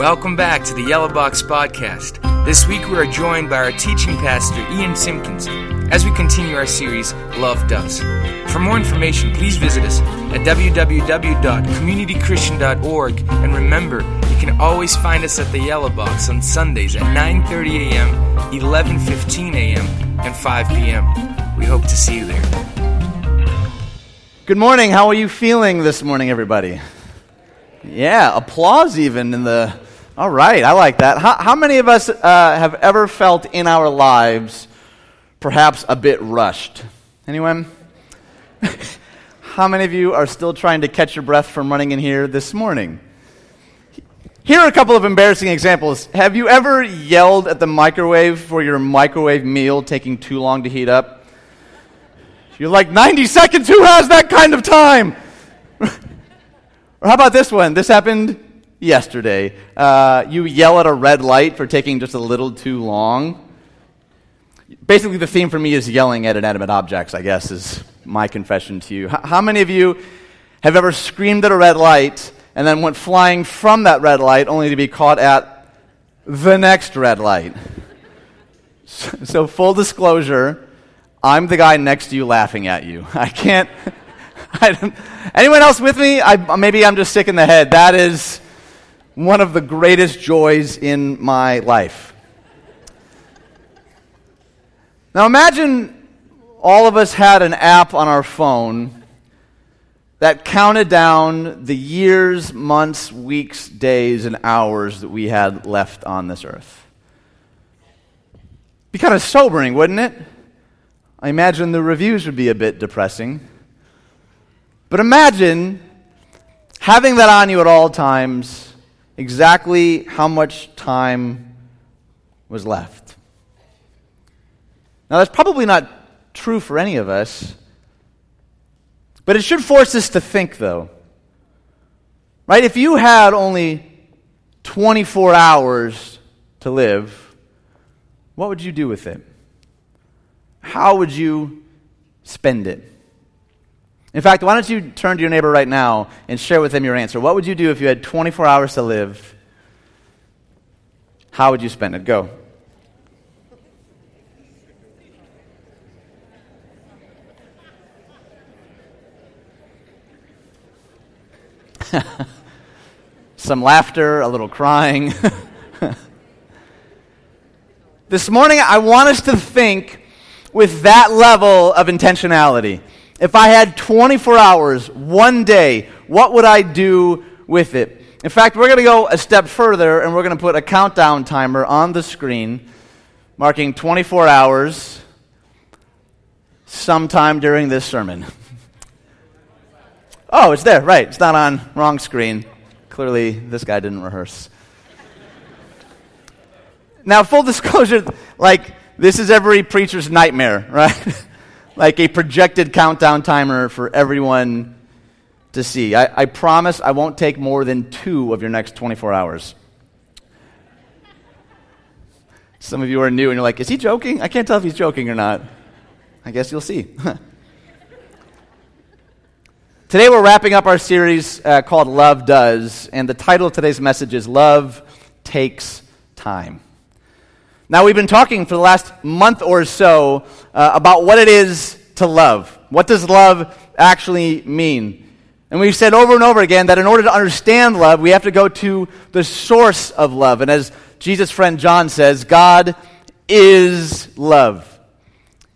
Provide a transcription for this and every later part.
Welcome back to the Yellow Box Podcast. This week we are joined by our teaching pastor, Ian Simpkins, as we continue our series, Love Does. For more information, please visit us at www.communitychristian.org and remember, you can always find us at the Yellow Box on Sundays at 9:30 a.m., 11:15 a.m., and 5 p.m. We hope to see you there. Good morning. How are you feeling this morning, everybody? Yeah, applause even in the. All right, I like that. How, how many of us uh, have ever felt in our lives perhaps a bit rushed? Anyone? how many of you are still trying to catch your breath from running in here this morning? Here are a couple of embarrassing examples. Have you ever yelled at the microwave for your microwave meal taking too long to heat up? You're like, 90 seconds, who has that kind of time? Or how about this one? This happened yesterday. Uh, you yell at a red light for taking just a little too long. Basically, the theme for me is yelling at inanimate objects, I guess, is my confession to you. H- how many of you have ever screamed at a red light and then went flying from that red light only to be caught at the next red light? So, full disclosure, I'm the guy next to you laughing at you. I can't. anyone else with me? I, maybe I'm just sick in the head. That is one of the greatest joys in my life. Now imagine all of us had an app on our phone that counted down the years, months, weeks, days, and hours that we had left on this earth. Be kind of sobering, wouldn't it? I imagine the reviews would be a bit depressing. But imagine having that on you at all times, exactly how much time was left. Now, that's probably not true for any of us, but it should force us to think, though. Right? If you had only 24 hours to live, what would you do with it? How would you spend it? In fact, why don't you turn to your neighbor right now and share with them your answer? What would you do if you had 24 hours to live? How would you spend it? Go. Some laughter, a little crying. this morning, I want us to think with that level of intentionality. If I had 24 hours, one day, what would I do with it? In fact, we're going to go a step further and we're going to put a countdown timer on the screen marking 24 hours sometime during this sermon. oh, it's there, right. It's not on. Wrong screen. Clearly, this guy didn't rehearse. Now, full disclosure, like, this is every preacher's nightmare, right? like a projected countdown timer for everyone to see. I, I promise I won't take more than two of your next 24 hours. Some of you are new and you're like, is he joking? I can't tell if he's joking or not. I guess you'll see. Today we're wrapping up our series uh, called Love Does, and the title of today's message is Love Takes Time. Now, we've been talking for the last month or so uh, about what it is to love. What does love actually mean? And we've said over and over again that in order to understand love, we have to go to the source of love. And as Jesus' friend John says, God is love.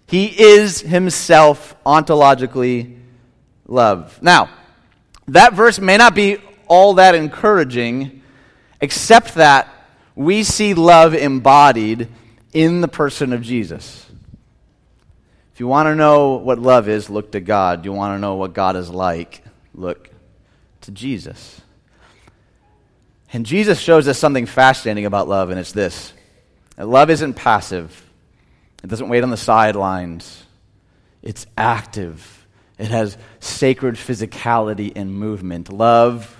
He is himself ontologically love. Now, that verse may not be all that encouraging, except that we see love embodied in the person of Jesus. If you want to know what love is, look to God. You want to know what God is like, look to Jesus. And Jesus shows us something fascinating about love, and it's this that love isn't passive, it doesn't wait on the sidelines, it's active. It has sacred physicality and movement. Love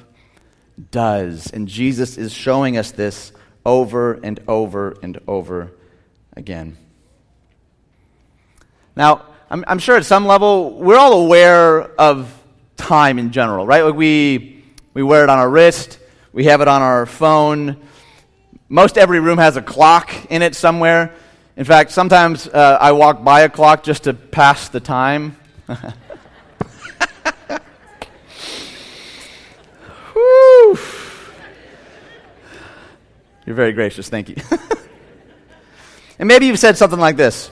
does. And Jesus is showing us this over and over and over again. Now, I'm, I'm, sure at some level we're all aware of time in general, right? Like we, we wear it on our wrist, we have it on our phone. Most every room has a clock in it somewhere. In fact, sometimes uh, I walk by a clock just to pass the time. You're very gracious. Thank you. and maybe you've said something like this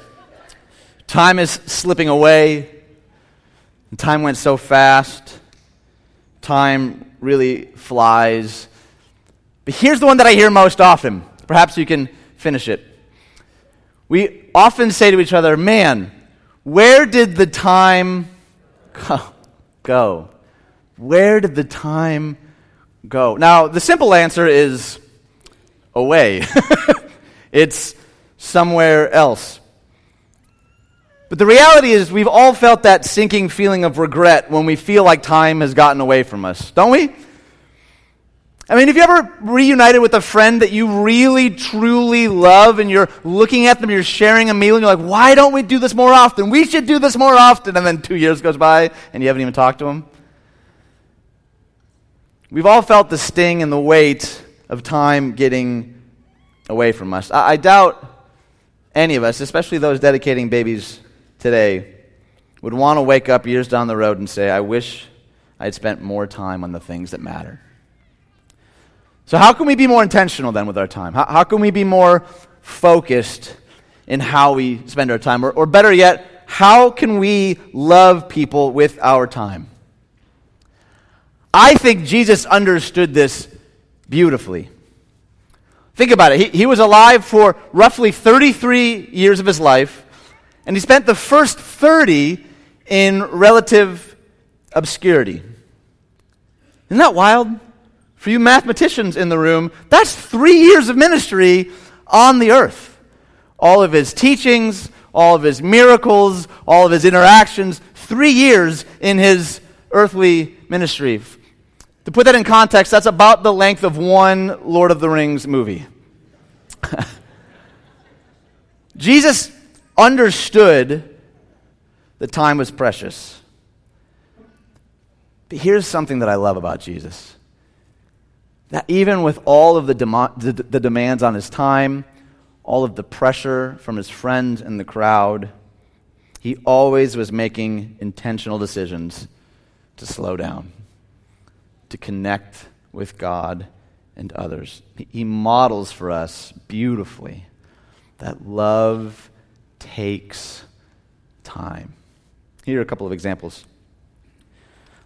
Time is slipping away. Time went so fast. Time really flies. But here's the one that I hear most often. Perhaps you can finish it. We often say to each other, Man, where did the time go? Where did the time go? Now, the simple answer is away. it's somewhere else. But the reality is, we've all felt that sinking feeling of regret when we feel like time has gotten away from us, don't we? I mean, have you ever reunited with a friend that you really, truly love and you're looking at them, you're sharing a meal, and you're like, why don't we do this more often? We should do this more often. And then two years goes by and you haven't even talked to them? We've all felt the sting and the weight of time getting away from us. I, I doubt any of us, especially those dedicating babies today, would want to wake up years down the road and say, I wish I had spent more time on the things that matter. So, how can we be more intentional then with our time? How, how can we be more focused in how we spend our time? Or, or better yet, how can we love people with our time? I think Jesus understood this beautifully. Think about it. He, he was alive for roughly 33 years of his life, and he spent the first 30 in relative obscurity. Isn't that wild? For you mathematicians in the room, that's three years of ministry on the earth. All of his teachings, all of his miracles, all of his interactions, three years in his earthly ministry. To put that in context, that's about the length of one Lord of the Rings movie. Jesus understood that time was precious. But here's something that I love about Jesus that even with all of the, dem- the, the demands on his time, all of the pressure from his friends and the crowd, he always was making intentional decisions to slow down, to connect with God and others. He models for us beautifully that love takes time. Here are a couple of examples.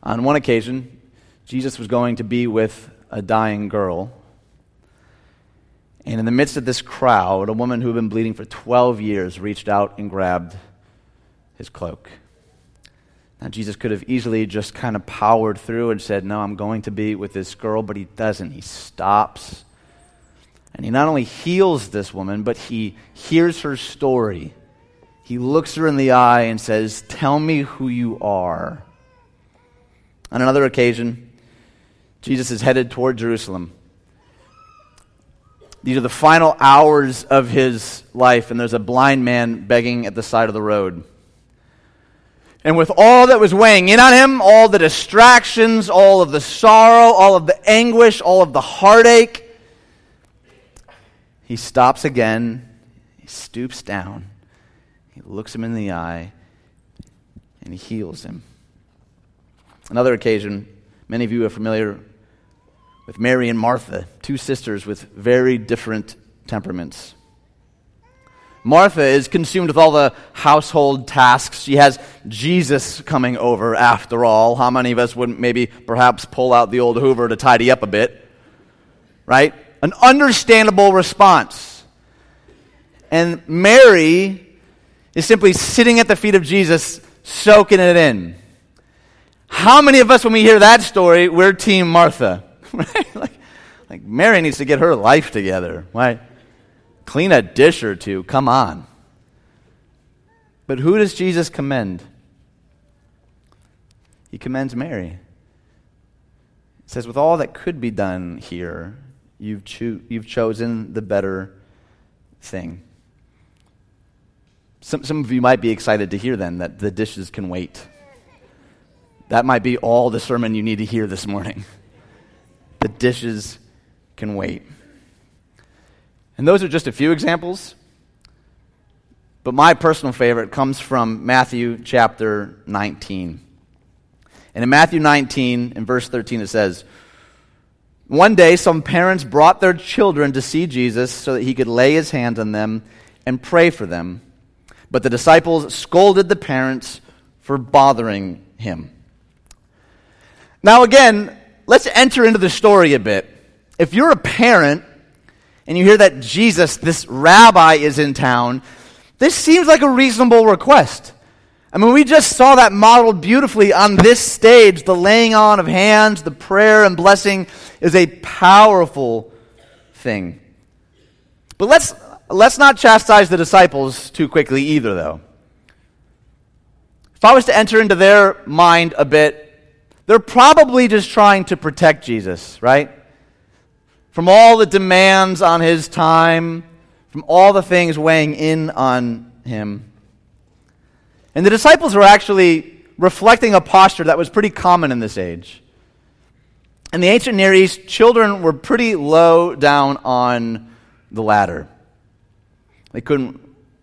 On one occasion, Jesus was going to be with a dying girl. And in the midst of this crowd, a woman who had been bleeding for 12 years reached out and grabbed his cloak. Now, Jesus could have easily just kind of powered through and said, No, I'm going to be with this girl, but he doesn't. He stops. And he not only heals this woman, but he hears her story. He looks her in the eye and says, Tell me who you are. On another occasion, Jesus is headed toward Jerusalem. These are the final hours of his life, and there's a blind man begging at the side of the road. And with all that was weighing in on him, all the distractions, all of the sorrow, all of the anguish, all of the heartache, he stops again. He stoops down. He looks him in the eye, and he heals him. Another occasion, many of you are familiar with Mary and Martha, two sisters with very different temperaments. Martha is consumed with all the household tasks. She has Jesus coming over after all. How many of us wouldn't maybe perhaps pull out the old Hoover to tidy up a bit? Right? An understandable response. And Mary is simply sitting at the feet of Jesus, soaking it in. How many of us, when we hear that story, we're Team Martha? right? Like, like Mary needs to get her life together, right? Clean a dish or two, come on. But who does Jesus commend? He commends Mary. Says, with all that could be done here, you've, cho- you've chosen the better thing. Some, some of you might be excited to hear then that the dishes can wait. That might be all the sermon you need to hear this morning. The dishes can wait. And those are just a few examples. But my personal favorite comes from Matthew chapter 19. And in Matthew 19, in verse 13, it says, One day some parents brought their children to see Jesus so that he could lay his hands on them and pray for them. But the disciples scolded the parents for bothering him. Now, again, let's enter into the story a bit. If you're a parent and you hear that Jesus, this rabbi, is in town, this seems like a reasonable request. I mean, we just saw that modeled beautifully on this stage. The laying on of hands, the prayer and blessing is a powerful thing. But let's, let's not chastise the disciples too quickly either, though. If I was to enter into their mind a bit, they're probably just trying to protect Jesus, right? From all the demands on his time, from all the things weighing in on him. And the disciples were actually reflecting a posture that was pretty common in this age. In the ancient Near East, children were pretty low down on the ladder. They couldn't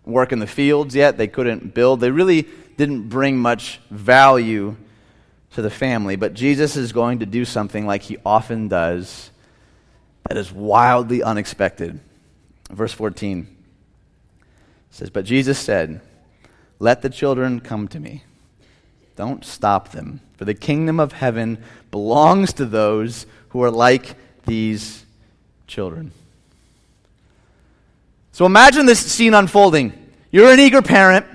work in the fields yet, they couldn't build. They really didn't bring much value to the family. But Jesus is going to do something like he often does that is wildly unexpected. Verse 14 says, But Jesus said, Let the children come to me. Don't stop them, for the kingdom of heaven belongs to those who are like these children. So imagine this scene unfolding. You're an eager parent.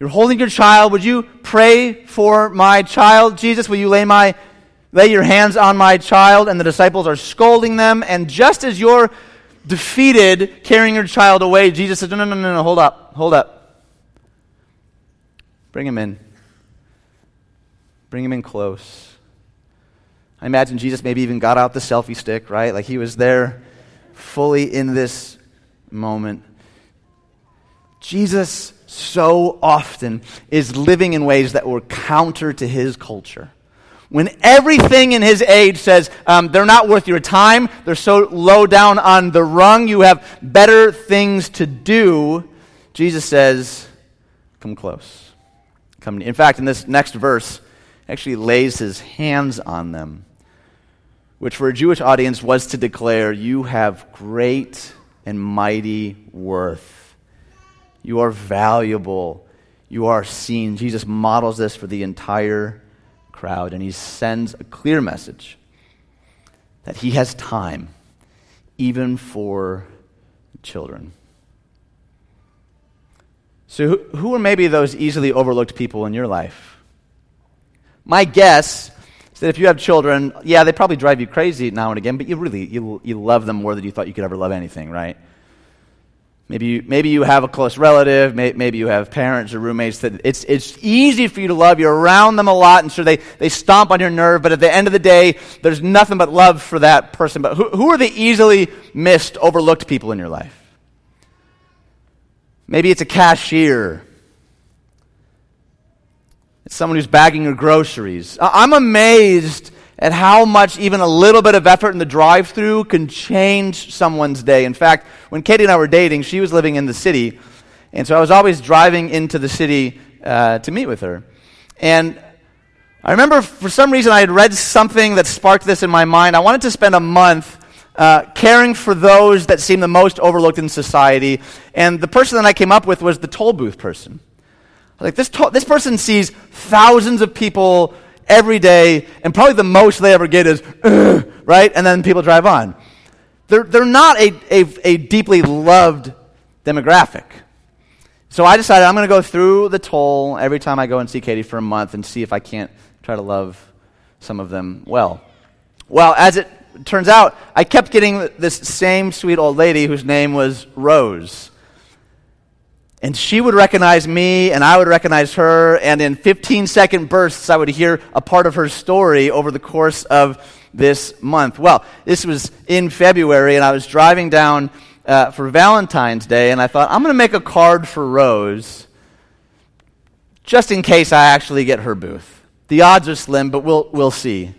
You're holding your child. Would you pray for my child? Jesus, will you lay my lay your hands on my child? And the disciples are scolding them. And just as you're defeated carrying your child away, Jesus says, No, no, no, no, no, hold up, hold up. Bring him in. Bring him in close. I imagine Jesus maybe even got out the selfie stick, right? Like he was there fully in this moment. Jesus so often is living in ways that were counter to his culture. When everything in his age says um, they're not worth your time, they're so low down on the rung, you have better things to do, Jesus says, Come close. Come. In fact, in this next verse, actually lays his hands on them, which for a Jewish audience was to declare, You have great and mighty worth you are valuable. You are seen. Jesus models this for the entire crowd, and he sends a clear message that he has time, even for children. So, who, are maybe those easily overlooked people in your life? My guess that if you have children, yeah, they probably drive you crazy now and again, but you really you, you love them more than you thought you could ever love anything, right? Maybe you, maybe you have a close relative, may, maybe you have parents or roommates that it's, it's easy for you to love. You're around them a lot, and so they, they stomp on your nerve, but at the end of the day, there's nothing but love for that person. But who, who are the easily missed, overlooked people in your life? Maybe it's a cashier. Someone who's bagging your groceries. I'm amazed at how much even a little bit of effort in the drive through can change someone's day. In fact, when Katie and I were dating, she was living in the city. And so I was always driving into the city uh, to meet with her. And I remember for some reason I had read something that sparked this in my mind. I wanted to spend a month uh, caring for those that seem the most overlooked in society. And the person that I came up with was the toll booth person. Like this, this person sees thousands of people every day, and probably the most they ever get is, right? And then people drive on. They're, they're not a, a, a deeply loved demographic. So I decided I'm going to go through the toll every time I go and see Katie for a month and see if I can't try to love some of them well. Well, as it turns out, I kept getting this same sweet old lady whose name was Rose. And she would recognize me, and I would recognize her, and in 15 second bursts, I would hear a part of her story over the course of this month. Well, this was in February, and I was driving down uh, for Valentine's Day, and I thought, I'm going to make a card for Rose just in case I actually get her booth. The odds are slim, but we'll, we'll see.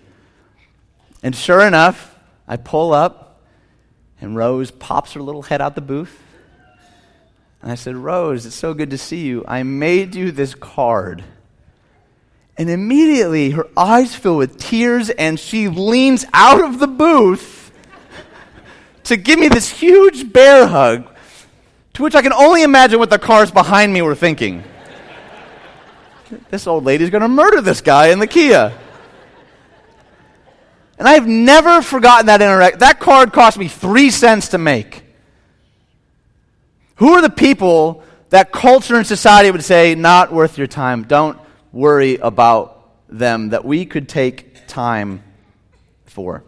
And sure enough, I pull up, And Rose pops her little head out the booth. And I said, Rose, it's so good to see you. I made you this card. And immediately her eyes fill with tears and she leans out of the booth to give me this huge bear hug, to which I can only imagine what the cars behind me were thinking. this old lady's going to murder this guy in the Kia. And I've never forgotten that interaction. That card cost me three cents to make. Who are the people that culture and society would say, not worth your time? Don't worry about them, that we could take time for.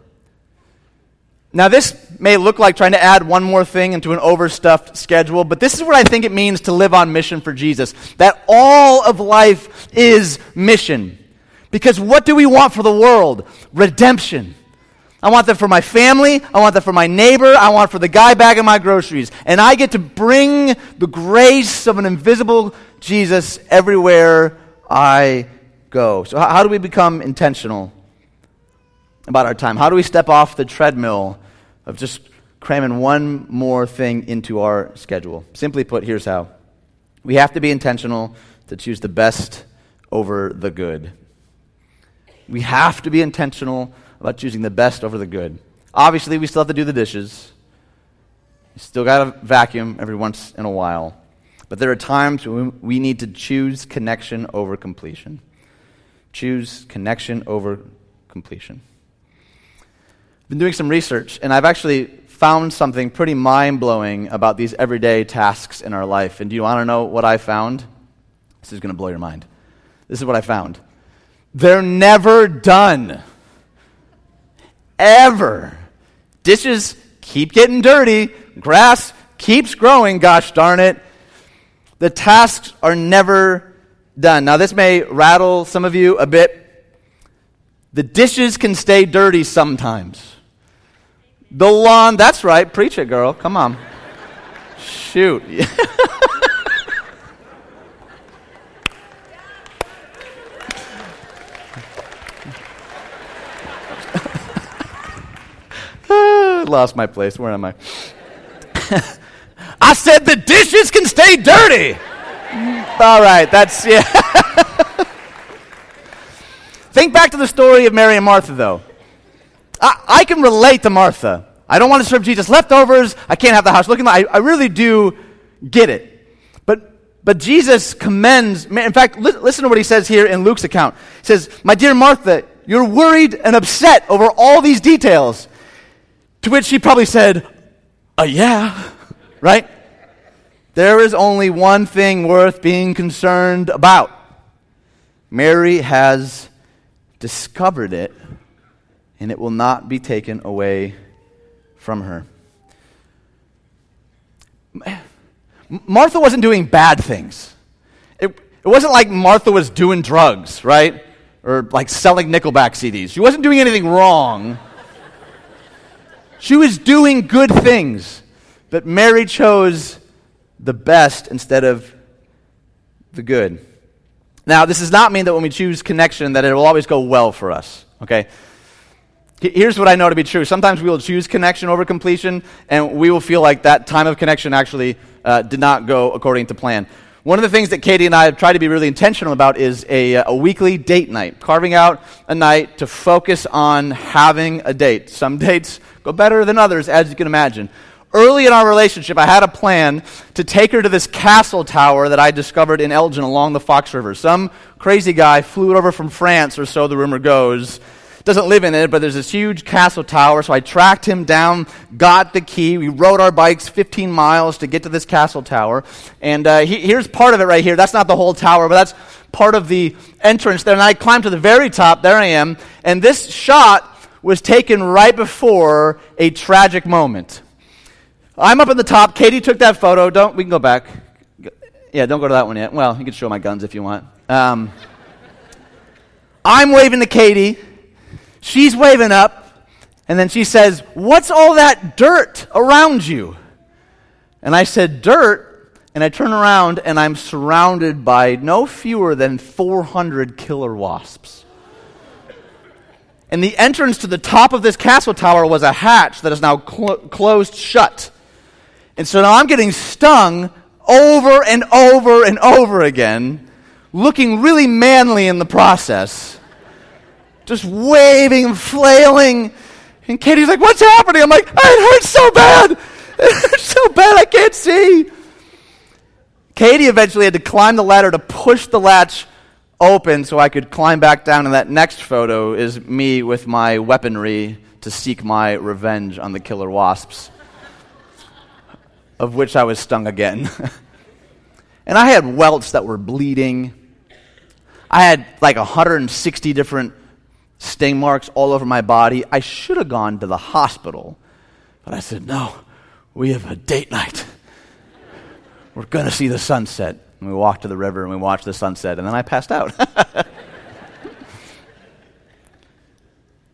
Now, this may look like trying to add one more thing into an overstuffed schedule, but this is what I think it means to live on mission for Jesus. That all of life is mission. Because what do we want for the world? Redemption. I want that for my family. I want that for my neighbor. I want for the guy bagging my groceries. And I get to bring the grace of an invisible Jesus everywhere I go. So, how, how do we become intentional about our time? How do we step off the treadmill of just cramming one more thing into our schedule? Simply put, here's how we have to be intentional to choose the best over the good. We have to be intentional about choosing the best over the good. Obviously, we still have to do the dishes. You still got to vacuum every once in a while. But there are times when we need to choose connection over completion. Choose connection over completion. I've been doing some research, and I've actually found something pretty mind blowing about these everyday tasks in our life. And do you want to know what I found? This is going to blow your mind. This is what I found. They're never done. Ever. Dishes keep getting dirty. Grass keeps growing, gosh darn it. The tasks are never done. Now, this may rattle some of you a bit. The dishes can stay dirty sometimes. The lawn, that's right. Preach it, girl. Come on. Shoot. Lost my place. Where am I? I said the dishes can stay dirty. All right, that's yeah. Think back to the story of Mary and Martha, though. I, I, can relate to Martha. I don't want to serve Jesus leftovers. I can't have the house looking like. I, I really do get it. But, but Jesus commends. In fact, li- listen to what he says here in Luke's account. He says, My dear Martha, you're worried and upset over all these details. To which she probably said, uh, yeah, right? There is only one thing worth being concerned about. Mary has discovered it, and it will not be taken away from her. Martha wasn't doing bad things. It, it wasn't like Martha was doing drugs, right? Or like selling Nickelback CDs. She wasn't doing anything wrong. She was doing good things, but Mary chose the best instead of the good. Now, this does not mean that when we choose connection that it will always go well for us, okay? Here's what I know to be true. Sometimes we will choose connection over completion, and we will feel like that time of connection actually uh, did not go according to plan. One of the things that Katie and I have tried to be really intentional about is a, uh, a weekly date night, carving out a night to focus on having a date. Some dates go better than others, as you can imagine. Early in our relationship, I had a plan to take her to this castle tower that I discovered in Elgin along the Fox River. Some crazy guy flew it over from France, or so the rumor goes, doesn't live in it, but there's this huge castle tower. So I tracked him down, got the key. We rode our bikes 15 miles to get to this castle tower. And uh, he, here's part of it right here. That's not the whole tower, but that's part of the entrance there. And I climbed to the very top. There I am. And this shot was taken right before a tragic moment. I'm up at the top. Katie took that photo. Don't we can go back. Yeah, don't go to that one yet. Well, you can show my guns if you want. Um, I'm waving to Katie. She's waving up, and then she says, What's all that dirt around you? And I said, Dirt. And I turn around, and I'm surrounded by no fewer than 400 killer wasps. And the entrance to the top of this castle tower was a hatch that is now cl- closed shut. And so now I'm getting stung over and over and over again, looking really manly in the process. Just waving and flailing. And Katie's like, What's happening? I'm like, It hurts so bad. It hurts so bad, I can't see. Katie eventually had to climb the ladder to push the latch open so I could climb back down. And that next photo is me with my weaponry to seek my revenge on the killer wasps, of which I was stung again. and I had welts that were bleeding. I had like 160 different sting marks all over my body. I should have gone to the hospital, but I said, no, we have a date night. We're going to see the sunset. And we walked to the river and we watched the sunset, and then I passed out.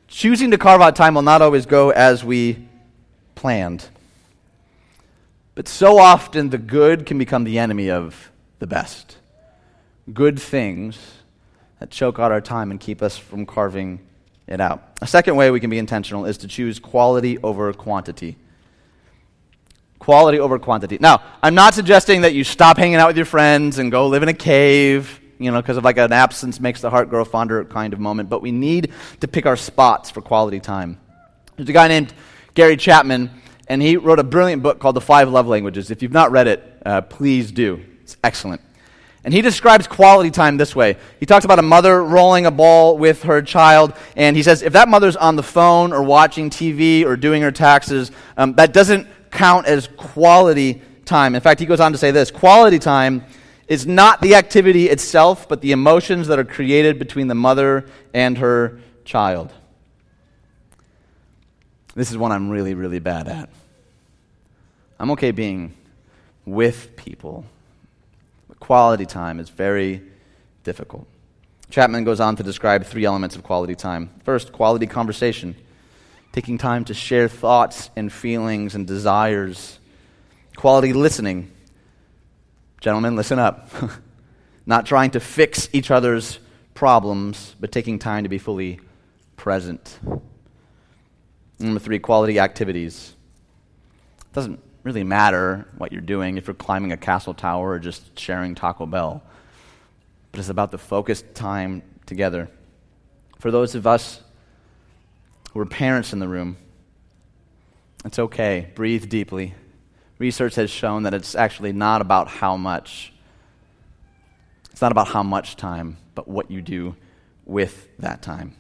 Choosing to carve out time will not always go as we planned. But so often the good can become the enemy of the best. Good things choke out our time and keep us from carving it out. A second way we can be intentional is to choose quality over quantity. Quality over quantity. Now, I'm not suggesting that you stop hanging out with your friends and go live in a cave, you know, because of like an absence makes the heart grow fonder kind of moment, but we need to pick our spots for quality time. There's a guy named Gary Chapman, and he wrote a brilliant book called The Five Love Languages. If you've not read it, uh, please do. It's excellent. And he describes quality time this way. He talks about a mother rolling a ball with her child, and he says if that mother's on the phone or watching TV or doing her taxes, um, that doesn't count as quality time. In fact, he goes on to say this quality time is not the activity itself, but the emotions that are created between the mother and her child. This is one I'm really, really bad at. I'm okay being with people, quality time is very difficult. Chapman goes on to describe three elements of quality time. First, quality conversation taking time to share thoughts and feelings and desires. Quality listening. Gentlemen, listen up. Not trying to fix each other's problems, but taking time to be fully present. Number three, quality activities. It doesn't really matter what you're doing if you're climbing a castle tower or just sharing Taco Bell, but it's about the focused time together. For those of us who are parents in the room, it's okay. Breathe deeply. Research has shown that it's actually not about how much. It's not about how much time, but what you do with that time.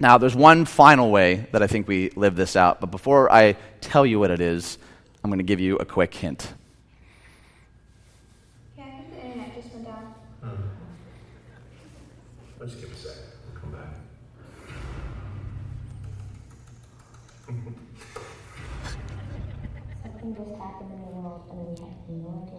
Now, there's one final way that I think we live this out, but before I tell you what it is, I'm going to give you a quick hint. Yeah, I think the internet just went down. Hmm. Let's give a second. We'll come back. Something just happened in the world and we have no idea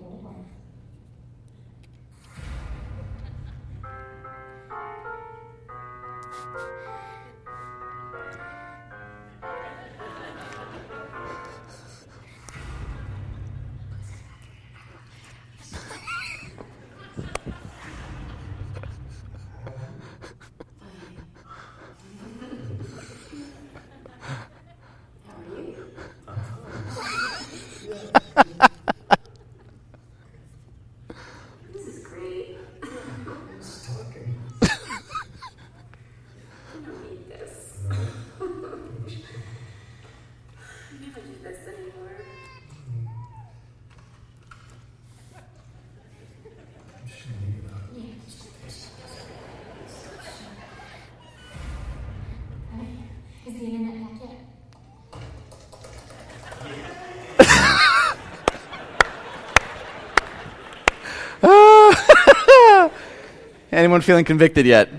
Anyone feeling convicted yet?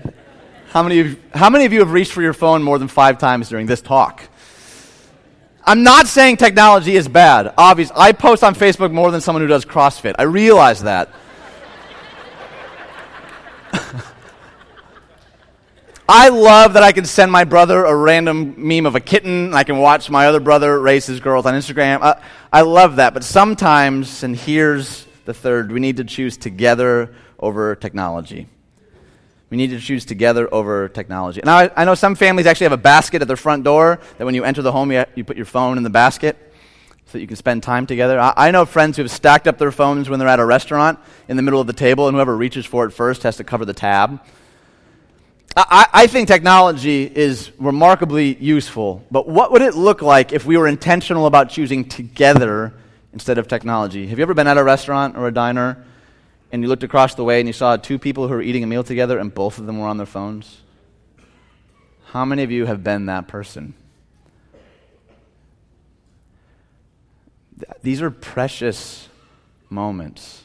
How many, of, how many of you have reached for your phone more than five times during this talk? I'm not saying technology is bad. Obvious. I post on Facebook more than someone who does CrossFit. I realize that. I love that I can send my brother a random meme of a kitten. I can watch my other brother race his girls on Instagram. I, I love that. But sometimes, and here's the third, we need to choose together over technology. We need to choose together over technology. Now, I, I know some families actually have a basket at their front door that when you enter the home, you, you put your phone in the basket so that you can spend time together. I, I know friends who have stacked up their phones when they're at a restaurant in the middle of the table, and whoever reaches for it first has to cover the tab. I, I think technology is remarkably useful, but what would it look like if we were intentional about choosing together instead of technology? Have you ever been at a restaurant or a diner and you looked across the way and you saw two people who were eating a meal together and both of them were on their phones? How many of you have been that person? These are precious moments.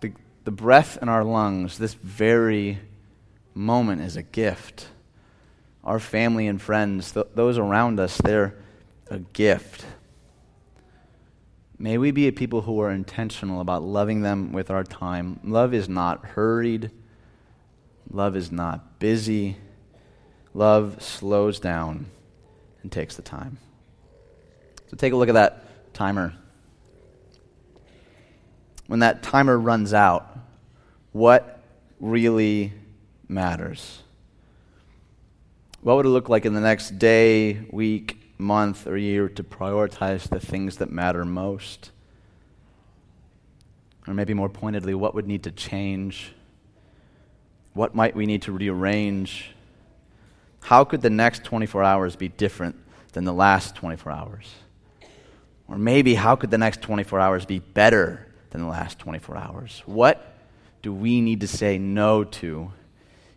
The, the breath in our lungs, this very moment is a gift. Our family and friends, th- those around us, they're a gift. May we be a people who are intentional about loving them with our time. Love is not hurried, love is not busy. Love slows down and takes the time. So take a look at that timer. When that timer runs out, what really matters? What would it look like in the next day, week, month, or year to prioritize the things that matter most? Or maybe more pointedly, what would need to change? What might we need to rearrange? How could the next 24 hours be different than the last 24 hours? Or maybe how could the next 24 hours be better than the last 24 hours? What do we need to say no to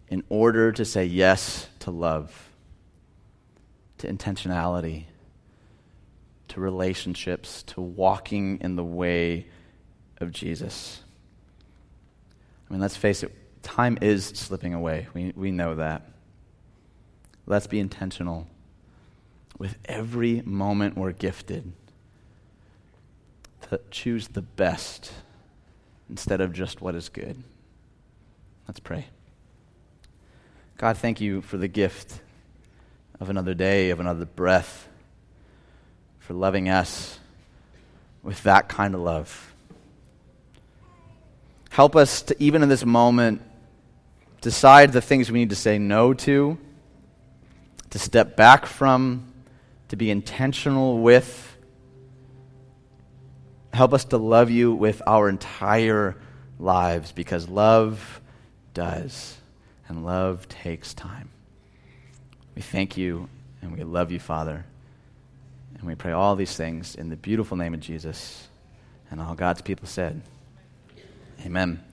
in order to say yes to love, to intentionality, to relationships, to walking in the way of Jesus. I mean, let's face it, time is slipping away. We, we know that. Let's be intentional with every moment we're gifted to choose the best instead of just what is good. Let's pray. God, thank you for the gift of another day, of another breath, for loving us with that kind of love. Help us to, even in this moment, decide the things we need to say no to, to step back from, to be intentional with. Help us to love you with our entire lives because love does and love takes time. We thank you and we love you, Father. And we pray all these things in the beautiful name of Jesus. And all God's people said, Amen.